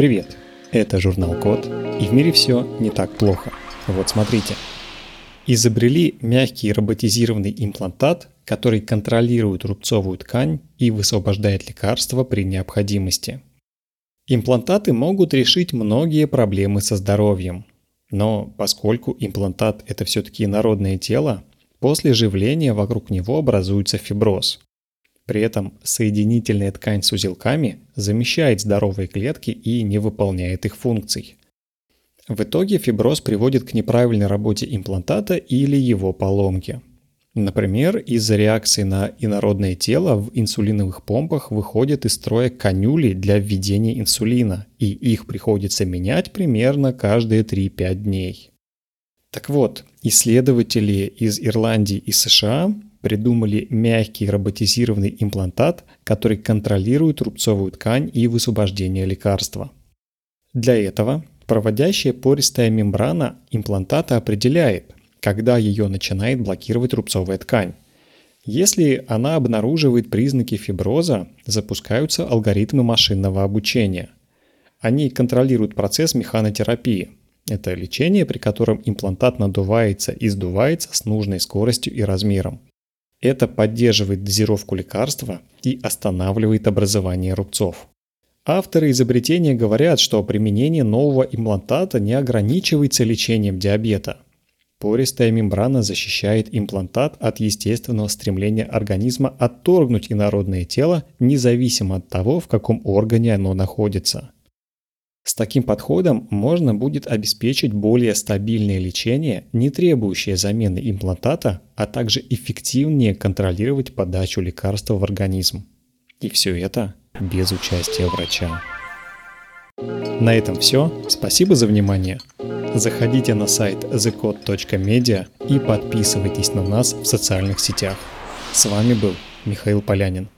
Привет! Это журнал Код, и в мире все не так плохо. Вот смотрите. Изобрели мягкий роботизированный имплантат, который контролирует рубцовую ткань и высвобождает лекарства при необходимости. Имплантаты могут решить многие проблемы со здоровьем. Но поскольку имплантат – это все-таки народное тело, после живления вокруг него образуется фиброз. При этом соединительная ткань с узелками замещает здоровые клетки и не выполняет их функций. В итоге фиброз приводит к неправильной работе имплантата или его поломке. Например, из-за реакции на инородное тело в инсулиновых помпах выходят из строя канюли для введения инсулина, и их приходится менять примерно каждые 3-5 дней. Так вот, исследователи из Ирландии и США придумали мягкий роботизированный имплантат, который контролирует рубцовую ткань и высвобождение лекарства. Для этого проводящая пористая мембрана имплантата определяет, когда ее начинает блокировать рубцовая ткань. Если она обнаруживает признаки фиброза, запускаются алгоритмы машинного обучения. Они контролируют процесс механотерапии. Это лечение, при котором имплантат надувается и сдувается с нужной скоростью и размером. Это поддерживает дозировку лекарства и останавливает образование рубцов. Авторы изобретения говорят, что применение нового имплантата не ограничивается лечением диабета. Пористая мембрана защищает имплантат от естественного стремления организма отторгнуть инородное тело, независимо от того, в каком органе оно находится. С таким подходом можно будет обеспечить более стабильное лечение, не требующее замены имплантата, а также эффективнее контролировать подачу лекарства в организм. И все это без участия врача. На этом все. Спасибо за внимание. Заходите на сайт thecode.media и подписывайтесь на нас в социальных сетях. С вами был Михаил Полянин.